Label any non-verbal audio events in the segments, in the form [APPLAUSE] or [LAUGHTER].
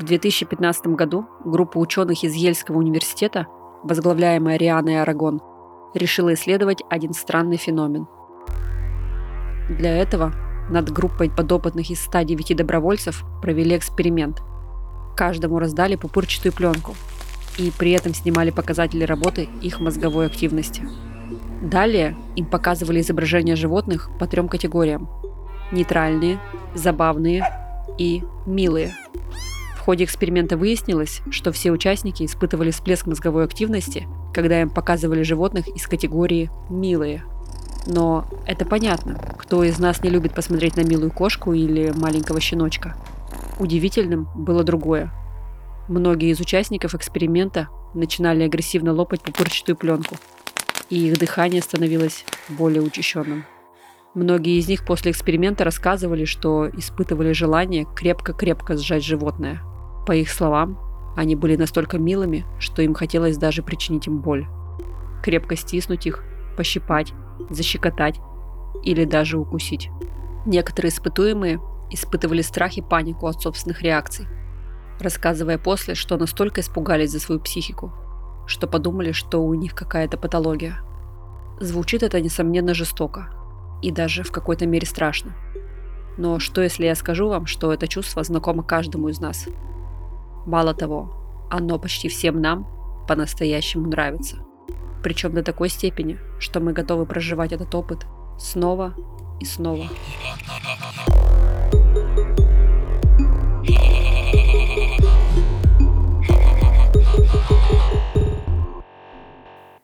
В 2015 году группа ученых из Ельского университета, возглавляемая Рианой Арагон, решила исследовать один странный феномен. Для этого над группой подопытных из 109 добровольцев провели эксперимент. Каждому раздали пупырчатую пленку и при этом снимали показатели работы их мозговой активности. Далее им показывали изображения животных по трем категориям – нейтральные, забавные и милые. В ходе эксперимента выяснилось, что все участники испытывали всплеск мозговой активности, когда им показывали животных из категории «милые». Но это понятно, кто из нас не любит посмотреть на милую кошку или маленького щеночка. Удивительным было другое. Многие из участников эксперимента начинали агрессивно лопать пупырчатую пленку, и их дыхание становилось более учащенным. Многие из них после эксперимента рассказывали, что испытывали желание крепко-крепко сжать животное. По их словам, они были настолько милыми, что им хотелось даже причинить им боль. Крепко стиснуть их, пощипать, защекотать или даже укусить. Некоторые испытуемые испытывали страх и панику от собственных реакций, рассказывая после, что настолько испугались за свою психику, что подумали, что у них какая-то патология. Звучит это, несомненно, жестоко и даже в какой-то мере страшно. Но что если я скажу вам, что это чувство знакомо каждому из нас? Мало того, оно почти всем нам по-настоящему нравится – причем до такой степени, что мы готовы проживать этот опыт снова и снова.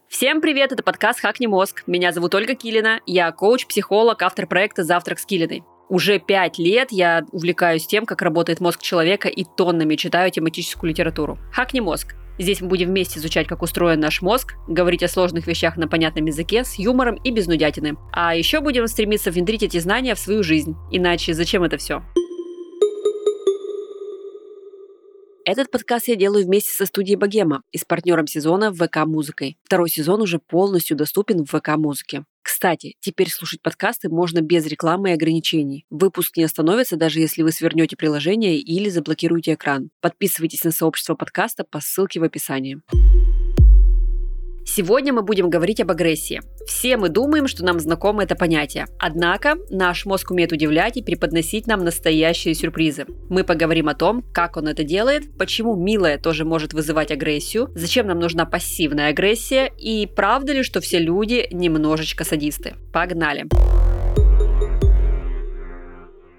Всем привет, это подкаст «Хакни мозг». Меня зовут Ольга Килина, я коуч, психолог, автор проекта «Завтрак с Килиной». Уже пять лет я увлекаюсь тем, как работает мозг человека и тоннами читаю тематическую литературу. «Хакни мозг» Здесь мы будем вместе изучать, как устроен наш мозг, говорить о сложных вещах на понятном языке, с юмором и без нудятины. А еще будем стремиться внедрить эти знания в свою жизнь. Иначе зачем это все? Этот подкаст я делаю вместе со студией Богема и с партнером сезона ВК Музыкой. Второй сезон уже полностью доступен в ВК Музыке. Кстати, теперь слушать подкасты можно без рекламы и ограничений. Выпуск не остановится, даже если вы свернете приложение или заблокируете экран. Подписывайтесь на сообщество подкаста по ссылке в описании. Сегодня мы будем говорить об агрессии. Все мы думаем, что нам знакомо это понятие. Однако наш мозг умеет удивлять и преподносить нам настоящие сюрпризы. Мы поговорим о том, как он это делает, почему милое тоже может вызывать агрессию, зачем нам нужна пассивная агрессия и правда ли, что все люди немножечко садисты. Погнали!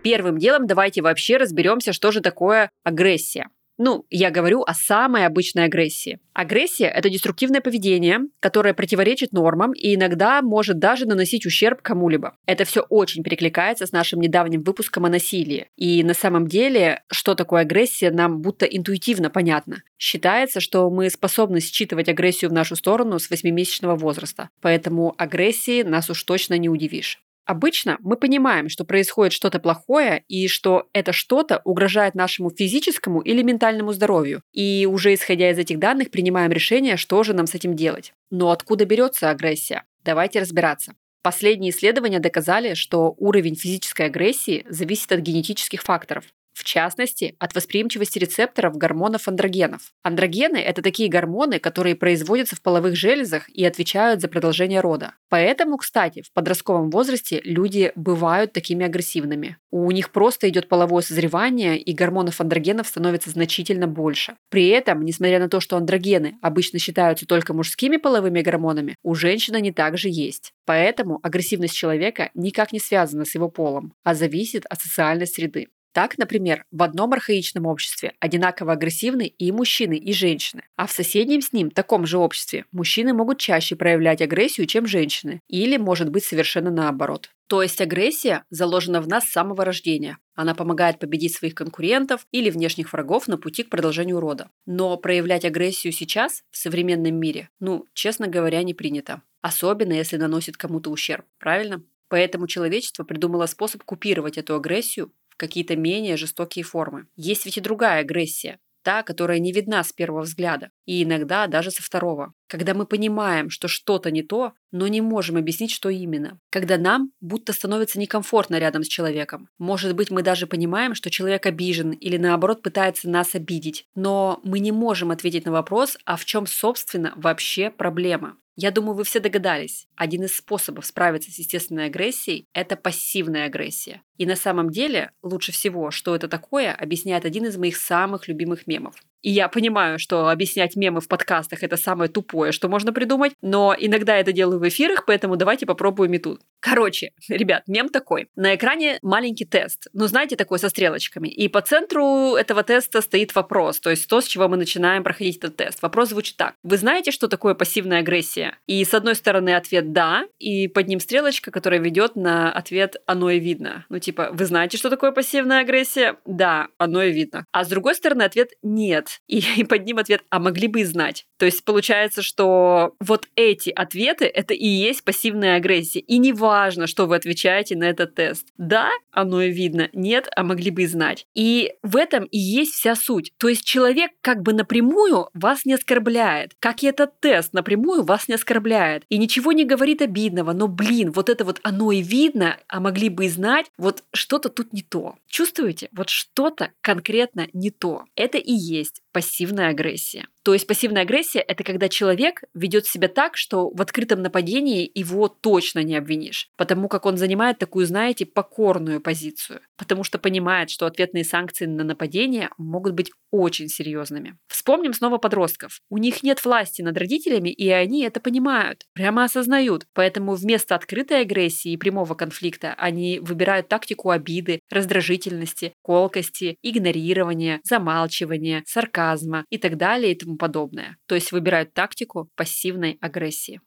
Первым делом давайте вообще разберемся, что же такое агрессия. Ну, я говорю о самой обычной агрессии. Агрессия – это деструктивное поведение, которое противоречит нормам и иногда может даже наносить ущерб кому-либо. Это все очень перекликается с нашим недавним выпуском о насилии. И на самом деле, что такое агрессия, нам будто интуитивно понятно. Считается, что мы способны считывать агрессию в нашу сторону с 8-месячного возраста. Поэтому агрессии нас уж точно не удивишь. Обычно мы понимаем, что происходит что-то плохое и что это что-то угрожает нашему физическому или ментальному здоровью. И уже исходя из этих данных принимаем решение, что же нам с этим делать. Но откуда берется агрессия? Давайте разбираться. Последние исследования доказали, что уровень физической агрессии зависит от генетических факторов в частности, от восприимчивости рецепторов гормонов андрогенов. Андрогены – это такие гормоны, которые производятся в половых железах и отвечают за продолжение рода. Поэтому, кстати, в подростковом возрасте люди бывают такими агрессивными. У них просто идет половое созревание, и гормонов андрогенов становится значительно больше. При этом, несмотря на то, что андрогены обычно считаются только мужскими половыми гормонами, у женщины они также есть. Поэтому агрессивность человека никак не связана с его полом, а зависит от социальной среды. Так, например, в одном архаичном обществе одинаково агрессивны и мужчины, и женщины, а в соседнем с ним, таком же обществе, мужчины могут чаще проявлять агрессию, чем женщины, или может быть совершенно наоборот. То есть агрессия заложена в нас с самого рождения. Она помогает победить своих конкурентов или внешних врагов на пути к продолжению рода. Но проявлять агрессию сейчас, в современном мире, ну, честно говоря, не принято. Особенно, если наносит кому-то ущерб, правильно? Поэтому человечество придумало способ купировать эту агрессию какие-то менее жестокие формы. Есть ведь и другая агрессия. та, которая не видна с первого взгляда, и иногда даже со второго. Когда мы понимаем, что что-то не то, но не можем объяснить, что именно. Когда нам будто становится некомфортно рядом с человеком. Может быть, мы даже понимаем, что человек обижен или наоборот пытается нас обидеть, но мы не можем ответить на вопрос, а в чем, собственно, вообще проблема. Я думаю, вы все догадались. Один из способов справиться с естественной агрессией – это пассивная агрессия. И на самом деле лучше всего, что это такое, объясняет один из моих самых любимых мемов. И я понимаю, что объяснять мемы в подкастах это самое тупое, что можно придумать, но иногда это делаю в эфирах, поэтому давайте попробуем и тут. Короче, [LAUGHS] ребят, мем такой. На экране маленький тест, ну знаете, такой со стрелочками. И по центру этого теста стоит вопрос, то есть то, с чего мы начинаем проходить этот тест. Вопрос звучит так. Вы знаете, что такое пассивная агрессия? И с одной стороны ответ «да», и под ним стрелочка, которая ведет на ответ «оно и видно». Ну типа, вы знаете, что такое пассивная агрессия? Да, оно и видно. А с другой стороны ответ «нет». И, и под ним ответ «а могли бы и знать». То есть получается, что вот эти ответы — это и есть пассивная агрессия. И не важно, что вы отвечаете на этот тест. Да, оно и видно. Нет, а могли бы и знать. И в этом и есть вся суть. То есть человек как бы напрямую вас не оскорбляет, как и этот тест напрямую вас не оскорбляет. И ничего не говорит обидного, но, блин, вот это вот оно и видно, а могли бы и знать, вот что-то тут не то. Чувствуете? Вот что-то конкретно не то. Это и есть пассивная агрессия. То есть пассивная агрессия – это когда человек ведет себя так, что в открытом нападении его точно не обвинишь, потому как он занимает такую, знаете, покорную позицию, потому что понимает, что ответные санкции на нападение могут быть очень серьезными. Вспомним снова подростков. У них нет власти над родителями, и они это понимают, прямо осознают. Поэтому вместо открытой агрессии и прямого конфликта они выбирают тактику обиды, раздражительности, колкости, игнорирования, замалчивания, сарказма и так далее и тому подобное. То есть выбирают тактику пассивной агрессии.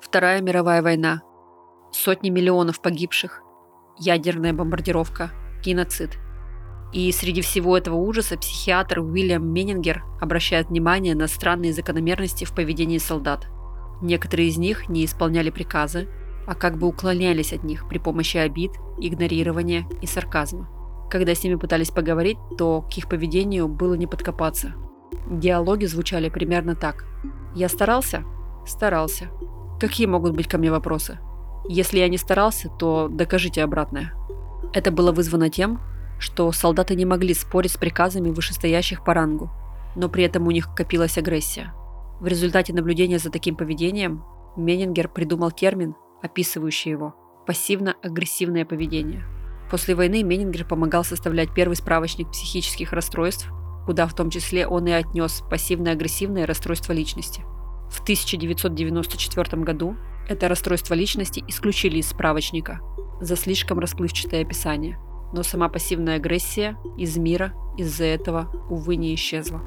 Вторая мировая война. Сотни миллионов погибших. Ядерная бомбардировка. Геноцид. И среди всего этого ужаса психиатр Уильям Меннингер обращает внимание на странные закономерности в поведении солдат. Некоторые из них не исполняли приказы, а как бы уклонялись от них при помощи обид, игнорирования и сарказма. Когда с ними пытались поговорить, то к их поведению было не подкопаться. Диалоги звучали примерно так. «Я старался?» «Старался. Какие могут быть ко мне вопросы? Если я не старался, то докажите обратное». Это было вызвано тем, что солдаты не могли спорить с приказами вышестоящих по рангу, но при этом у них копилась агрессия. В результате наблюдения за таким поведением Меннингер придумал термин, описывающий его – пассивно-агрессивное поведение – После войны Меннингер помогал составлять первый справочник психических расстройств, куда в том числе он и отнес пассивно-агрессивное расстройство личности. В 1994 году это расстройство личности исключили из справочника за слишком расплывчатое описание, но сама пассивная агрессия из мира из-за этого, увы, не исчезла.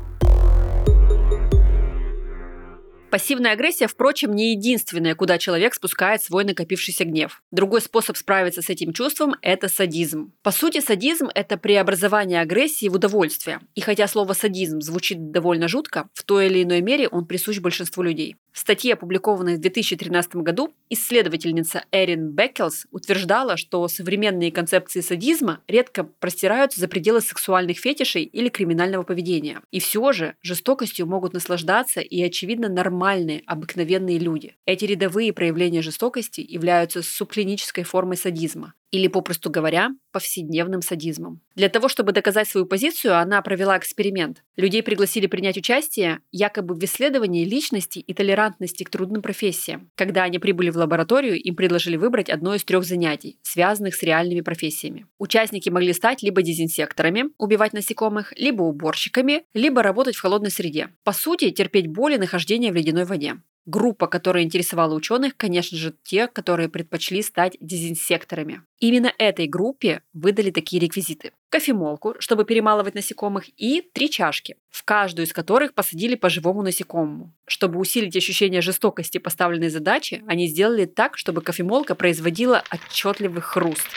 Пассивная агрессия, впрочем, не единственная, куда человек спускает свой накопившийся гнев. Другой способ справиться с этим чувством – это садизм. По сути, садизм – это преобразование агрессии в удовольствие. И хотя слово «садизм» звучит довольно жутко, в той или иной мере он присущ большинству людей. В статье, опубликованной в 2013 году, исследовательница Эрин Беккелс утверждала, что современные концепции садизма редко простираются за пределы сексуальных фетишей или криминального поведения. И все же жестокостью могут наслаждаться и, очевидно, нормальные, обыкновенные люди. Эти рядовые проявления жестокости являются субклинической формой садизма, или, попросту говоря, повседневным садизмом. Для того, чтобы доказать свою позицию, она провела эксперимент. Людей пригласили принять участие якобы в исследовании личности и толерантности к трудным профессиям. Когда они прибыли в лабораторию, им предложили выбрать одно из трех занятий, связанных с реальными профессиями. Участники могли стать либо дезинсекторами, убивать насекомых, либо уборщиками, либо работать в холодной среде. По сути, терпеть боль и нахождение в ледяной воде. Группа, которая интересовала ученых, конечно же, те, которые предпочли стать дезинсекторами. Именно этой группе выдали такие реквизиты. Кофемолку, чтобы перемалывать насекомых, и три чашки, в каждую из которых посадили по живому насекомому. Чтобы усилить ощущение жестокости поставленной задачи, они сделали так, чтобы кофемолка производила отчетливый хруст.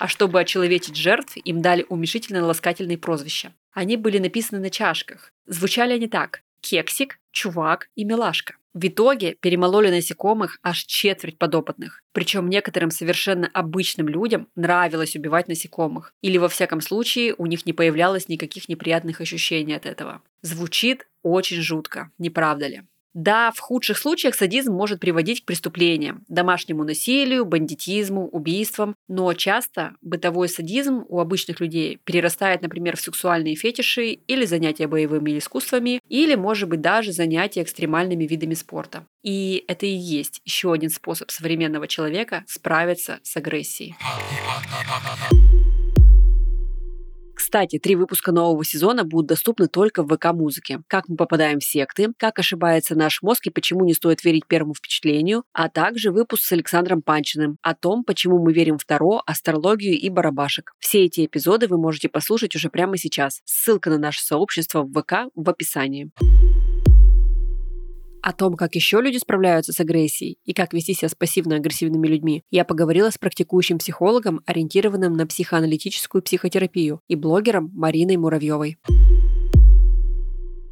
А чтобы очеловечить жертв, им дали уменьшительно-ласкательные прозвища. Они были написаны на чашках. Звучали они так кексик, чувак и милашка. В итоге перемололи насекомых аж четверть подопытных. Причем некоторым совершенно обычным людям нравилось убивать насекомых. Или во всяком случае у них не появлялось никаких неприятных ощущений от этого. Звучит очень жутко, не правда ли? Да, в худших случаях садизм может приводить к преступлениям, домашнему насилию, бандитизму, убийствам, но часто бытовой садизм у обычных людей перерастает, например, в сексуальные фетиши или занятия боевыми искусствами, или, может быть, даже занятия экстремальными видами спорта. И это и есть еще один способ современного человека справиться с агрессией. Кстати, три выпуска нового сезона будут доступны только в ВК-музыке. Как мы попадаем в секты, как ошибается наш мозг и почему не стоит верить первому впечатлению, а также выпуск с Александром Панчиным о том, почему мы верим в Таро, астрологию и барабашек. Все эти эпизоды вы можете послушать уже прямо сейчас. Ссылка на наше сообщество в ВК в описании. О том, как еще люди справляются с агрессией и как вести себя с пассивно-агрессивными людьми, я поговорила с практикующим психологом, ориентированным на психоаналитическую психотерапию, и блогером Мариной Муравьевой.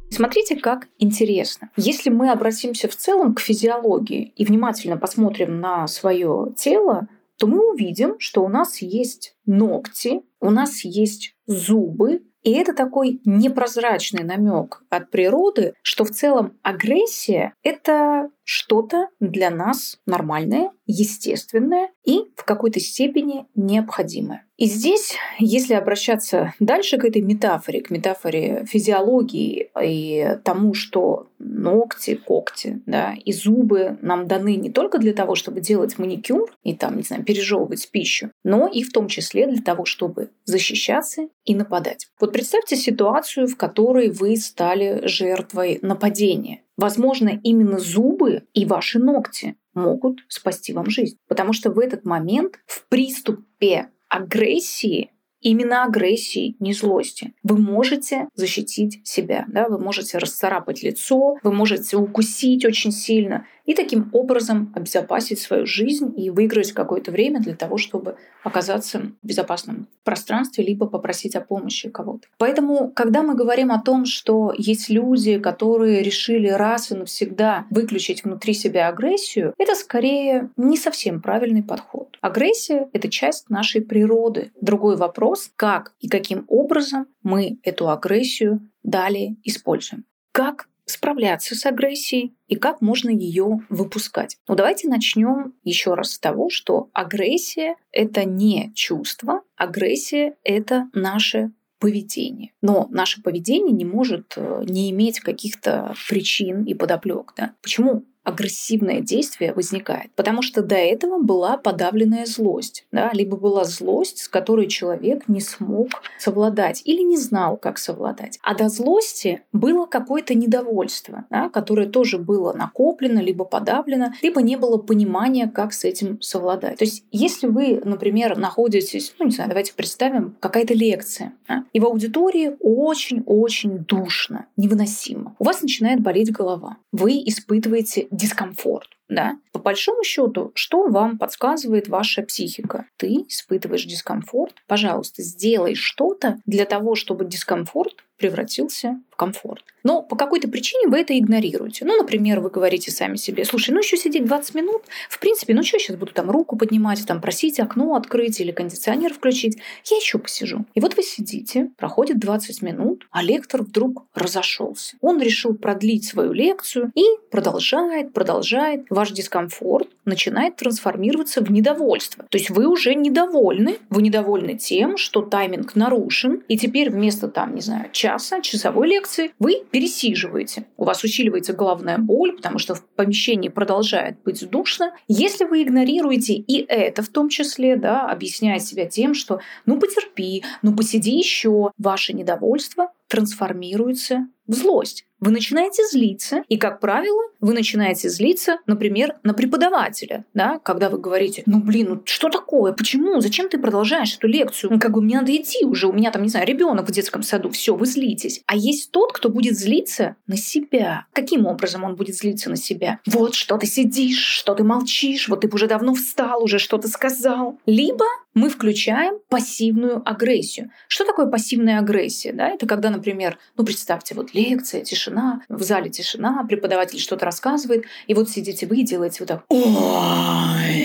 Смотрите, как интересно. Если мы обратимся в целом к физиологии и внимательно посмотрим на свое тело, то мы увидим, что у нас есть ногти, у нас есть зубы, и это такой непрозрачный намек от природы, что в целом агрессия — это что-то для нас нормальное, естественное и в какой-то степени необходимое. И здесь, если обращаться дальше к этой метафоре, к метафоре физиологии и тому, что ногти, когти да, и зубы нам даны не только для того, чтобы делать маникюр и там, не знаю, пережевывать пищу, но и в том числе для того, чтобы защищаться и нападать. Вот представьте ситуацию, в которой вы стали жертвой нападения. Возможно, именно зубы и ваши ногти могут спасти вам жизнь. Потому что в этот момент в приступе агрессии именно агрессии, не злости. Вы можете защитить себя, да? вы можете расцарапать лицо, вы можете укусить очень сильно и таким образом обезопасить свою жизнь и выиграть какое-то время для того, чтобы оказаться в безопасном пространстве, либо попросить о помощи кого-то. Поэтому, когда мы говорим о том, что есть люди, которые решили раз и навсегда выключить внутри себя агрессию, это скорее не совсем правильный подход. Агрессия — это часть нашей природы. Другой вопрос, как и каким образом мы эту агрессию далее используем. Как справляться с агрессией и как можно ее выпускать. Ну давайте начнем еще раз с того, что агрессия это не чувство, агрессия это наше поведение. Но наше поведение не может э, не иметь каких-то причин и подоплек. Да? Почему агрессивное действие возникает. Потому что до этого была подавленная злость. Да? Либо была злость, с которой человек не смог совладать или не знал, как совладать. А до злости было какое-то недовольство, да? которое тоже было накоплено, либо подавлено, либо не было понимания, как с этим совладать. То есть если вы, например, находитесь, ну не знаю, давайте представим, какая-то лекция, да? и в аудитории очень-очень душно, невыносимо. У вас начинает болеть голова. Вы испытываете дискомфорт. Да? По большому счету, что вам подсказывает ваша психика? Ты испытываешь дискомфорт. Пожалуйста, сделай что-то для того, чтобы дискомфорт превратился комфорт. Но по какой-то причине вы это игнорируете. Ну, например, вы говорите сами себе, слушай, ну еще сидеть 20 минут, в принципе, ну что, сейчас буду там руку поднимать, там просить окно открыть или кондиционер включить, я еще посижу. И вот вы сидите, проходит 20 минут, а лектор вдруг разошелся. Он решил продлить свою лекцию и продолжает, продолжает ваш дискомфорт начинает трансформироваться в недовольство. То есть вы уже недовольны, вы недовольны тем, что тайминг нарушен, и теперь вместо там, не знаю, часа, часовой лекции, вы пересиживаете. У вас усиливается головная боль, потому что в помещении продолжает быть душно. Если вы игнорируете и это в том числе, да, объясняя себя тем, что ну потерпи, ну посиди еще, ваше недовольство трансформируется в злость. Вы начинаете злиться, и, как правило, вы начинаете злиться, например, на преподавателя, да, когда вы говорите, ну, блин, ну что такое, почему, зачем ты продолжаешь эту лекцию, ну, как бы мне надо идти уже, у меня там, не знаю, ребенок в детском саду, все, вы злитесь. А есть тот, кто будет злиться на себя. Каким образом он будет злиться на себя? Вот что ты сидишь, что ты молчишь, вот ты уже давно встал, уже что-то сказал. Либо мы включаем пассивную агрессию. Что такое пассивная агрессия? Да? Это когда, например, ну представьте, вот лекция, тишина, в зале тишина, преподаватель что-то рассказывает, и вот сидите вы и делаете вот так. Ой.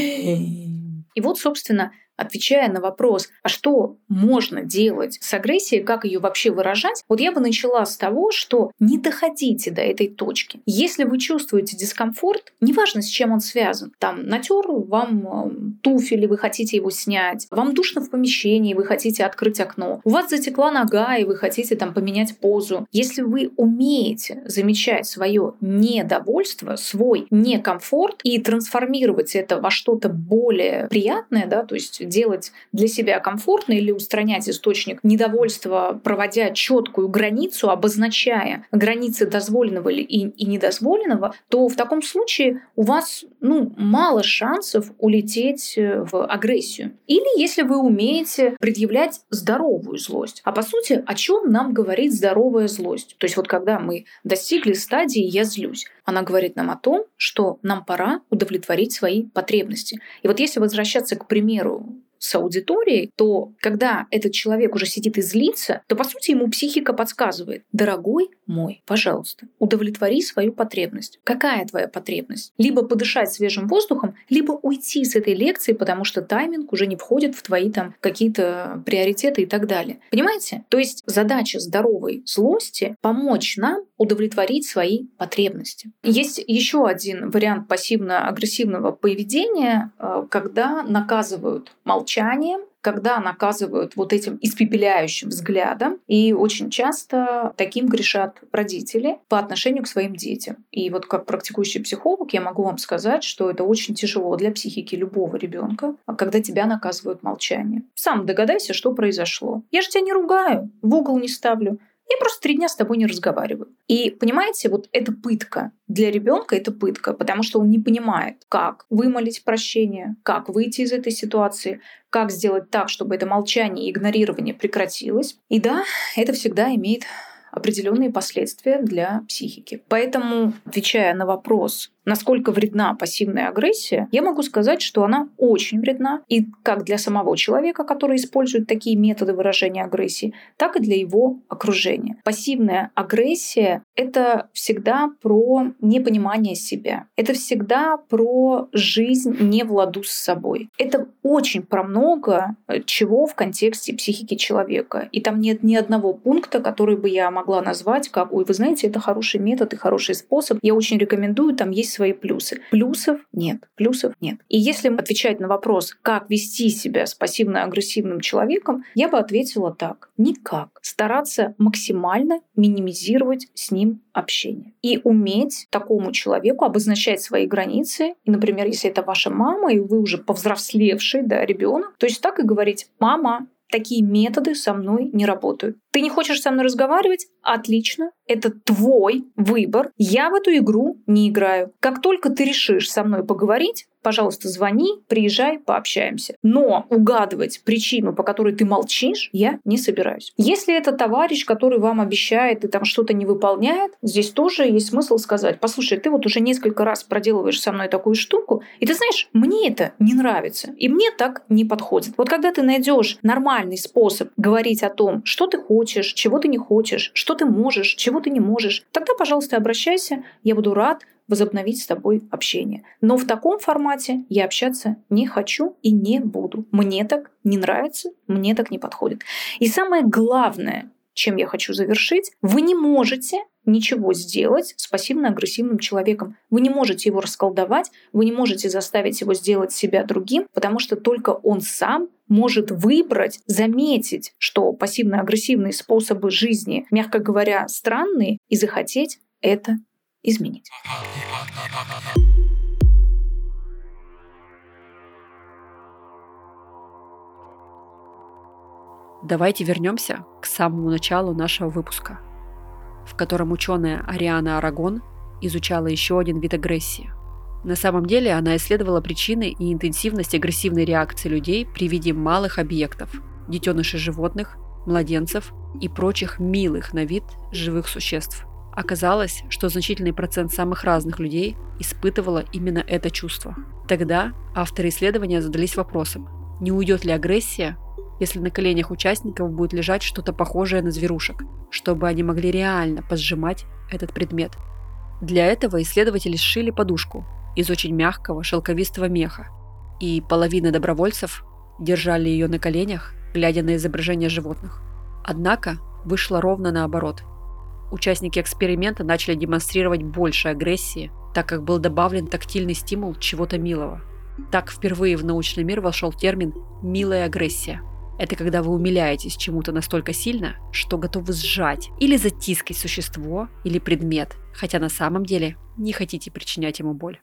И вот, собственно, отвечая на вопрос, а что можно делать с агрессией, как ее вообще выражать, вот я бы начала с того, что не доходите до этой точки. Если вы чувствуете дискомфорт, неважно, с чем он связан, там натер вам э, туфель, вы хотите его снять, вам душно в помещении, вы хотите открыть окно, у вас затекла нога, и вы хотите там поменять позу. Если вы умеете замечать свое недовольство, свой некомфорт и трансформировать это во что-то более приятное, да, то есть делать для себя комфортно или устранять источник недовольства, проводя четкую границу, обозначая границы дозволенного и, и недозволенного, то в таком случае у вас ну, мало шансов улететь э, в агрессию. Или если вы умеете предъявлять здоровую злость. А по сути, о чем нам говорит здоровая злость? То есть вот когда мы достигли стадии «я злюсь», она говорит нам о том, что нам пора удовлетворить свои потребности. И вот если возвращаться к примеру с аудиторией, то когда этот человек уже сидит и злится, то, по сути, ему психика подсказывает, дорогой мой, пожалуйста, удовлетвори свою потребность. Какая твоя потребность? Либо подышать свежим воздухом, либо уйти с этой лекции, потому что тайминг уже не входит в твои там какие-то приоритеты и так далее. Понимаете? То есть задача здоровой злости — помочь нам удовлетворить свои потребности. Есть еще один вариант пассивно-агрессивного поведения, э, когда наказывают молчанием, когда наказывают вот этим испепеляющим взглядом. И очень часто таким грешат родители по отношению к своим детям. И вот как практикующий психолог я могу вам сказать, что это очень тяжело для психики любого ребенка, когда тебя наказывают молчанием. Сам догадайся, что произошло. Я же тебя не ругаю, в угол не ставлю. Я просто три дня с тобой не разговариваю. И понимаете, вот это пытка. Для ребенка это пытка, потому что он не понимает, как вымолить прощение, как выйти из этой ситуации, как сделать так, чтобы это молчание и игнорирование прекратилось. И да, это всегда имеет определенные последствия для психики. Поэтому, отвечая на вопрос, насколько вредна пассивная агрессия, я могу сказать, что она очень вредна и как для самого человека, который использует такие методы выражения агрессии, так и для его окружения. Пассивная агрессия — это всегда про непонимание себя. Это всегда про жизнь не в ладу с собой. Это очень про много чего в контексте психики человека. И там нет ни одного пункта, который бы я могла назвать как, ой, вы знаете, это хороший метод и хороший способ. Я очень рекомендую, там есть свои плюсы. Плюсов нет. Плюсов нет. И если отвечать на вопрос, как вести себя с пассивно-агрессивным человеком, я бы ответила так. Никак. Стараться максимально минимизировать с ним общение. И уметь такому человеку обозначать свои границы. И, например, если это ваша мама, и вы уже повзрослевший да, ребенок, то есть так и говорить, мама, такие методы со мной не работают. Ты не хочешь со мной разговаривать? Отлично. Это твой выбор. Я в эту игру не играю. Как только ты решишь со мной поговорить, пожалуйста, звони, приезжай, пообщаемся. Но угадывать причину, по которой ты молчишь, я не собираюсь. Если это товарищ, который вам обещает и там что-то не выполняет, здесь тоже есть смысл сказать, послушай, ты вот уже несколько раз проделываешь со мной такую штуку, и ты знаешь, мне это не нравится, и мне так не подходит. Вот когда ты найдешь нормальный способ говорить о том, что ты хочешь, чего ты не хочешь, что ты можешь, чего ты не можешь, тогда, пожалуйста, обращайся, я буду рад возобновить с тобой общение. Но в таком формате я общаться не хочу и не буду. Мне так не нравится, мне так не подходит. И самое главное, чем я хочу завершить, вы не можете ничего сделать с пассивно-агрессивным человеком. Вы не можете его расколдовать, вы не можете заставить его сделать себя другим, потому что только он сам может выбрать, заметить, что пассивно-агрессивные способы жизни, мягко говоря, странные, и захотеть это изменить. Давайте вернемся к самому началу нашего выпуска, в котором ученая Ариана Арагон изучала еще один вид агрессии. На самом деле она исследовала причины и интенсивность агрессивной реакции людей при виде малых объектов, детенышей животных, младенцев и прочих милых на вид живых существ. Оказалось, что значительный процент самых разных людей испытывала именно это чувство. Тогда авторы исследования задались вопросом, не уйдет ли агрессия если на коленях участников будет лежать что-то похожее на зверушек, чтобы они могли реально позжимать этот предмет. Для этого исследователи сшили подушку из очень мягкого шелковистого меха, и половина добровольцев держали ее на коленях, глядя на изображения животных. Однако вышло ровно наоборот. Участники эксперимента начали демонстрировать больше агрессии, так как был добавлен тактильный стимул чего-то милого. Так впервые в научный мир вошел термин «милая агрессия». Это когда вы умиляетесь чему-то настолько сильно, что готовы сжать или затискать существо или предмет, хотя на самом деле не хотите причинять ему боль.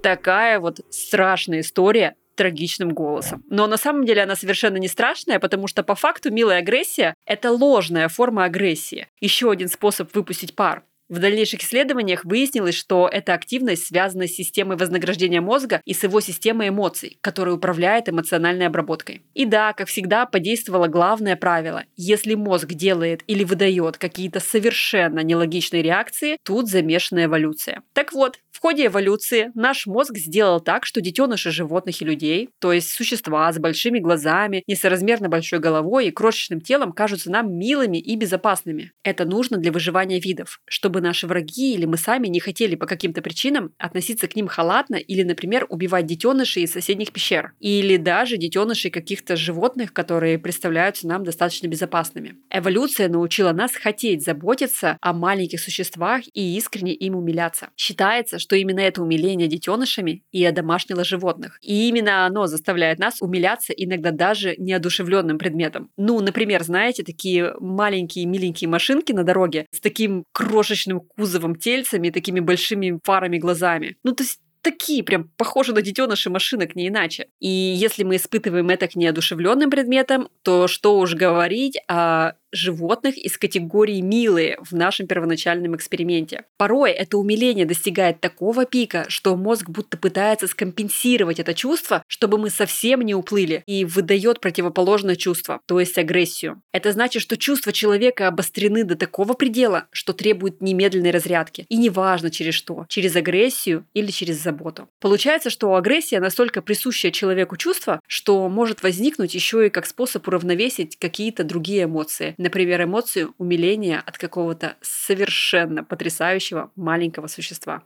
Такая вот страшная история трагичным голосом. Но на самом деле она совершенно не страшная, потому что по факту милая агрессия – это ложная форма агрессии. Еще один способ выпустить пар. В дальнейших исследованиях выяснилось, что эта активность связана с системой вознаграждения мозга и с его системой эмоций, которая управляет эмоциональной обработкой. И да, как всегда, подействовало главное правило. Если мозг делает или выдает какие-то совершенно нелогичные реакции, тут замешана эволюция. Так вот, в ходе эволюции наш мозг сделал так, что детеныши животных и людей, то есть существа с большими глазами, несоразмерно большой головой и крошечным телом, кажутся нам милыми и безопасными. Это нужно для выживания видов, чтобы наши враги или мы сами не хотели по каким-то причинам относиться к ним халатно или, например, убивать детенышей из соседних пещер. Или даже детенышей каких-то животных, которые представляются нам достаточно безопасными. Эволюция научила нас хотеть заботиться о маленьких существах и искренне им умиляться. Считается, что именно это умиление детенышами и одомашнило животных. И именно оно заставляет нас умиляться иногда даже неодушевленным предметом. Ну, например, знаете, такие маленькие миленькие машинки на дороге с таким крошечным кузовом тельцами и такими большими фарами глазами. Ну, то есть такие прям похожи на детеныши машинок, не иначе. И если мы испытываем это к неодушевленным предметам, то что уж говорить о животных из категории «милые» в нашем первоначальном эксперименте. Порой это умиление достигает такого пика, что мозг будто пытается скомпенсировать это чувство, чтобы мы совсем не уплыли, и выдает противоположное чувство, то есть агрессию. Это значит, что чувства человека обострены до такого предела, что требуют немедленной разрядки. И неважно через что, через агрессию или через заботу. Получается, что агрессия настолько присущая человеку чувство, что может возникнуть еще и как способ уравновесить какие-то другие эмоции, Например, эмоцию умиления от какого-то совершенно потрясающего маленького существа.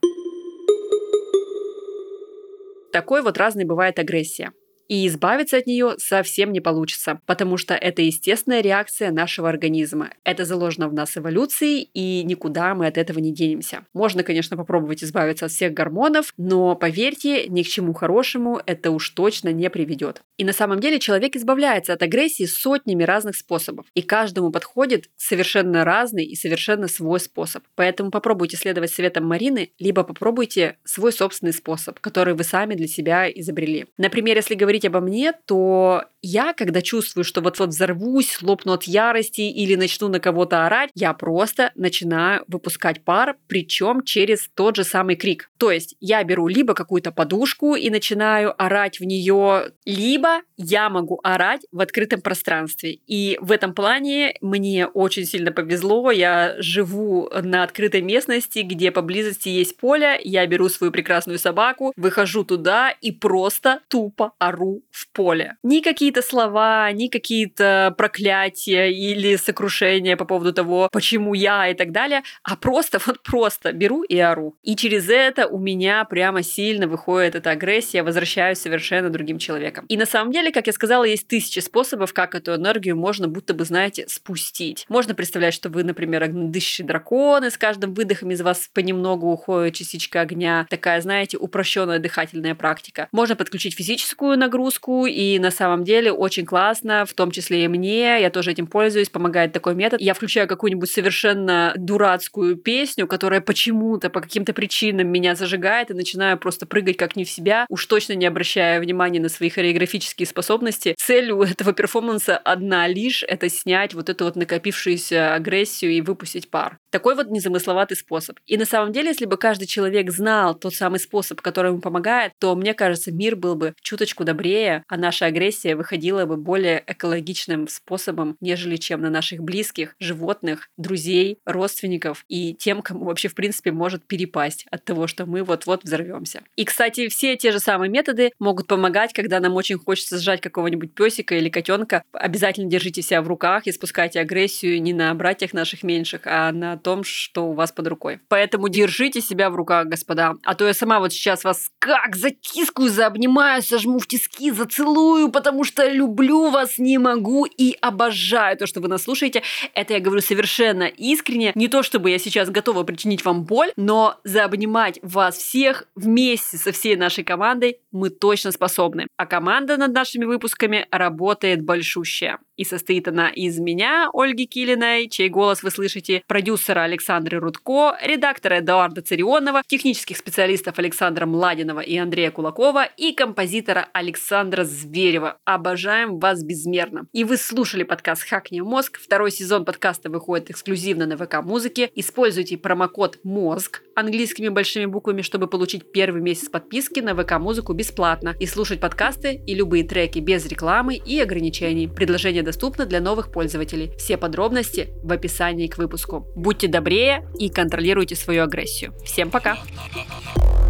Такой вот разной бывает агрессия и избавиться от нее совсем не получится, потому что это естественная реакция нашего организма. Это заложено в нас эволюцией, и никуда мы от этого не денемся. Можно, конечно, попробовать избавиться от всех гормонов, но поверьте, ни к чему хорошему это уж точно не приведет. И на самом деле человек избавляется от агрессии сотнями разных способов, и каждому подходит совершенно разный и совершенно свой способ. Поэтому попробуйте следовать советам Марины, либо попробуйте свой собственный способ, который вы сами для себя изобрели. Например, если говорить говорить обо мне, то я, когда чувствую, что вот-вот взорвусь, лопну от ярости или начну на кого-то орать, я просто начинаю выпускать пар, причем через тот же самый крик. То есть я беру либо какую-то подушку и начинаю орать в нее, либо я могу орать в открытом пространстве. И в этом плане мне очень сильно повезло. Я живу на открытой местности, где поблизости есть поле. Я беру свою прекрасную собаку, выхожу туда и просто тупо ору в поле. Никакие какие-то слова, ни какие-то проклятия или сокрушения по поводу того, почему я и так далее, а просто [LAUGHS] вот просто беру и ору. И через это у меня прямо сильно выходит эта агрессия, возвращаюсь совершенно другим человеком. И на самом деле, как я сказала, есть тысячи способов, как эту энергию можно будто бы, знаете, спустить. Можно представлять, что вы, например, дышащий дракон, и с каждым выдохом из вас понемногу уходит частичка огня. Такая, знаете, упрощенная дыхательная практика. Можно подключить физическую нагрузку, и на самом деле очень классно, в том числе и мне, я тоже этим пользуюсь, помогает такой метод. Я включаю какую-нибудь совершенно дурацкую песню, которая почему-то, по каким-то причинам меня зажигает, и начинаю просто прыгать как не в себя, уж точно не обращая внимания на свои хореографические способности. Цель у этого перформанса одна лишь — это снять вот эту вот накопившуюся агрессию и выпустить пар. Такой вот незамысловатый способ. И на самом деле, если бы каждый человек знал тот самый способ, который ему помогает, то, мне кажется, мир был бы чуточку добрее добрее, а наша агрессия выходила бы более экологичным способом, нежели чем на наших близких, животных, друзей, родственников и тем, кому вообще в принципе может перепасть от того, что мы вот-вот взорвемся. И, кстати, все те же самые методы могут помогать, когда нам очень хочется сжать какого-нибудь песика или котенка. Обязательно держите себя в руках и спускайте агрессию не на братьях наших меньших, а на том, что у вас под рукой. Поэтому держите себя в руках, господа. А то я сама вот сейчас вас как затискаю, заобнимаю, сожму в тиски, зацелую, потому что люблю вас, не могу и обожаю то, что вы нас слушаете. Это я говорю совершенно искренне. Не то, чтобы я сейчас готова причинить вам боль, но заобнимать вас всех вместе со всей нашей командой мы точно способны. А команда над нашими выпусками работает большущая. И состоит она из меня, Ольги Килиной, чей голос вы слышите, продюсера Александры Рудко, редактора Эдуарда Царионова, технических специалистов Александра Младинова и Андрея Кулакова и композитора Александра Зверева. Обожаем вас безмерно. И вы слушали подкаст «Хакни мозг». Второй сезон подкаста выходит эксклюзивно на ВК-музыке. Используйте промокод «МОЗГ» английскими большими буквами, чтобы получить первый месяц подписки на ВК-музыку бесплатно и слушать подкасты и любые треки без рекламы и ограничений. Предложение доступно для новых пользователей. Все подробности в описании к выпуску. Будьте добрее и контролируйте свою агрессию. Всем пока! Пока.